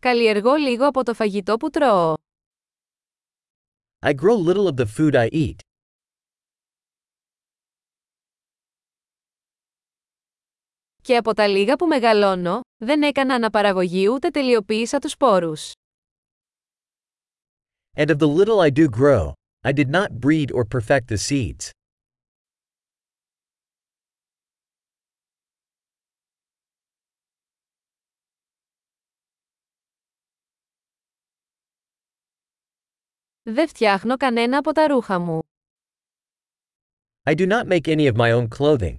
Καλλιεργώ λίγο από το φαγητό που τρώω. I grow little of the food I eat. Και από τα λίγα που μεγαλώνω, δεν έκανα αναπαραγωγή ούτε τελειοποίησα τους σπόρους. And of the little I do grow, I did not breed or perfect the seeds. Δεν φτιάχνω κανένα από τα ρούχα μου. I do not make any of my own clothing.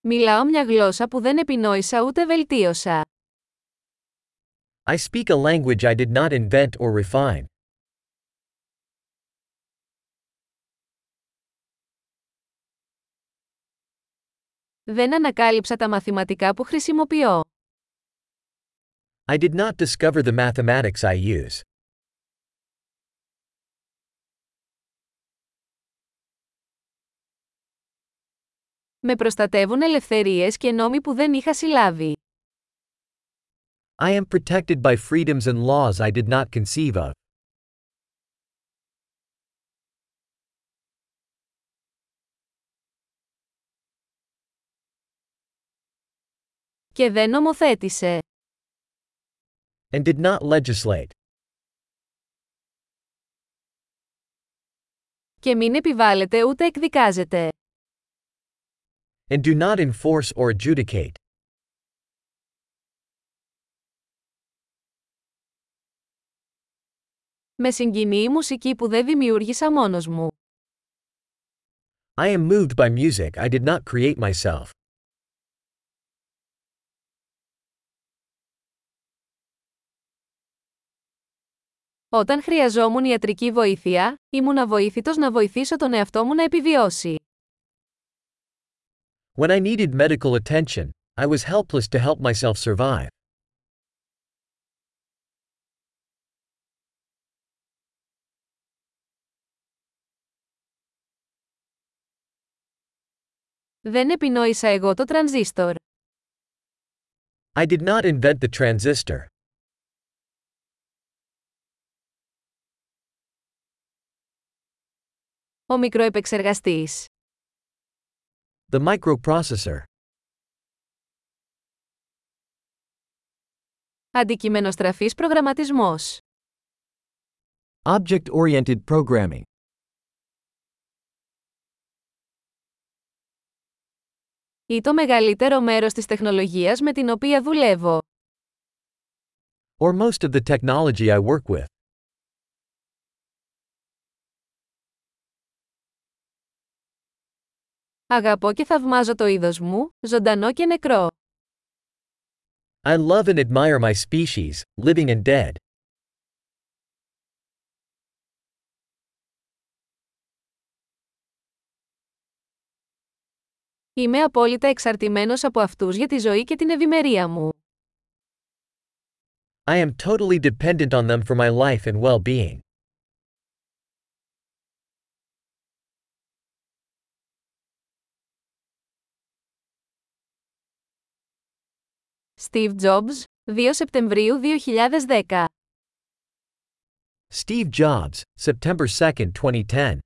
Μιλάω μια γλώσσα που δεν επινόησα ούτε βελτίωσα. I speak a language I did not invent or refine. Δεν ανακάλυψα τα μαθηματικά που χρησιμοποιώ. I did not discover the mathematics I use. Με προστατεύουν ελευθερίες και νόμοι που δεν είχα συλλάβει. I am protected by freedoms and laws I did not conceive of. Και δεν νομοθέτησε. And did not legislate. Και μην επιβάλλεται ούτε εκδικάζεται. And do not enforce or adjudicate. Με συγκινεί η μουσική που δεν δημιούργησα μόνος μου. I am moved by music I did not create myself. Όταν χρειαζόμουν ιατρική βοήθεια, ήμουν αβοήθητος να βοηθήσω τον εαυτό μου να επιβιώσει. When I needed medical attention, I was helpless to help myself survive. Δεν επινόησα εγώ το τρανζίστορ. I did not invent the transistor. Ο μικροεπεξεργαστής. The microprocessor. Αντικειμενοστραφής προγραμματισμός. Object-oriented programming. Ή το μεγαλύτερο μέρος της τεχνολογίας με την οποία δουλεύω. Or most of the technology I work with. Αγαπώ και θαυμάζω το είδος μου, ζωντανό και νεκρό. I love and admire my species, living and dead. Είμαι απόλυτα εξαρτημένος από αυτούς για τη ζωή και την ευημερία μου. I am totally dependent on them for my life and well-being. Steve Jobs, 2 Σεπτεμβρίου 2010 Steve Jobs, September 2, 2010.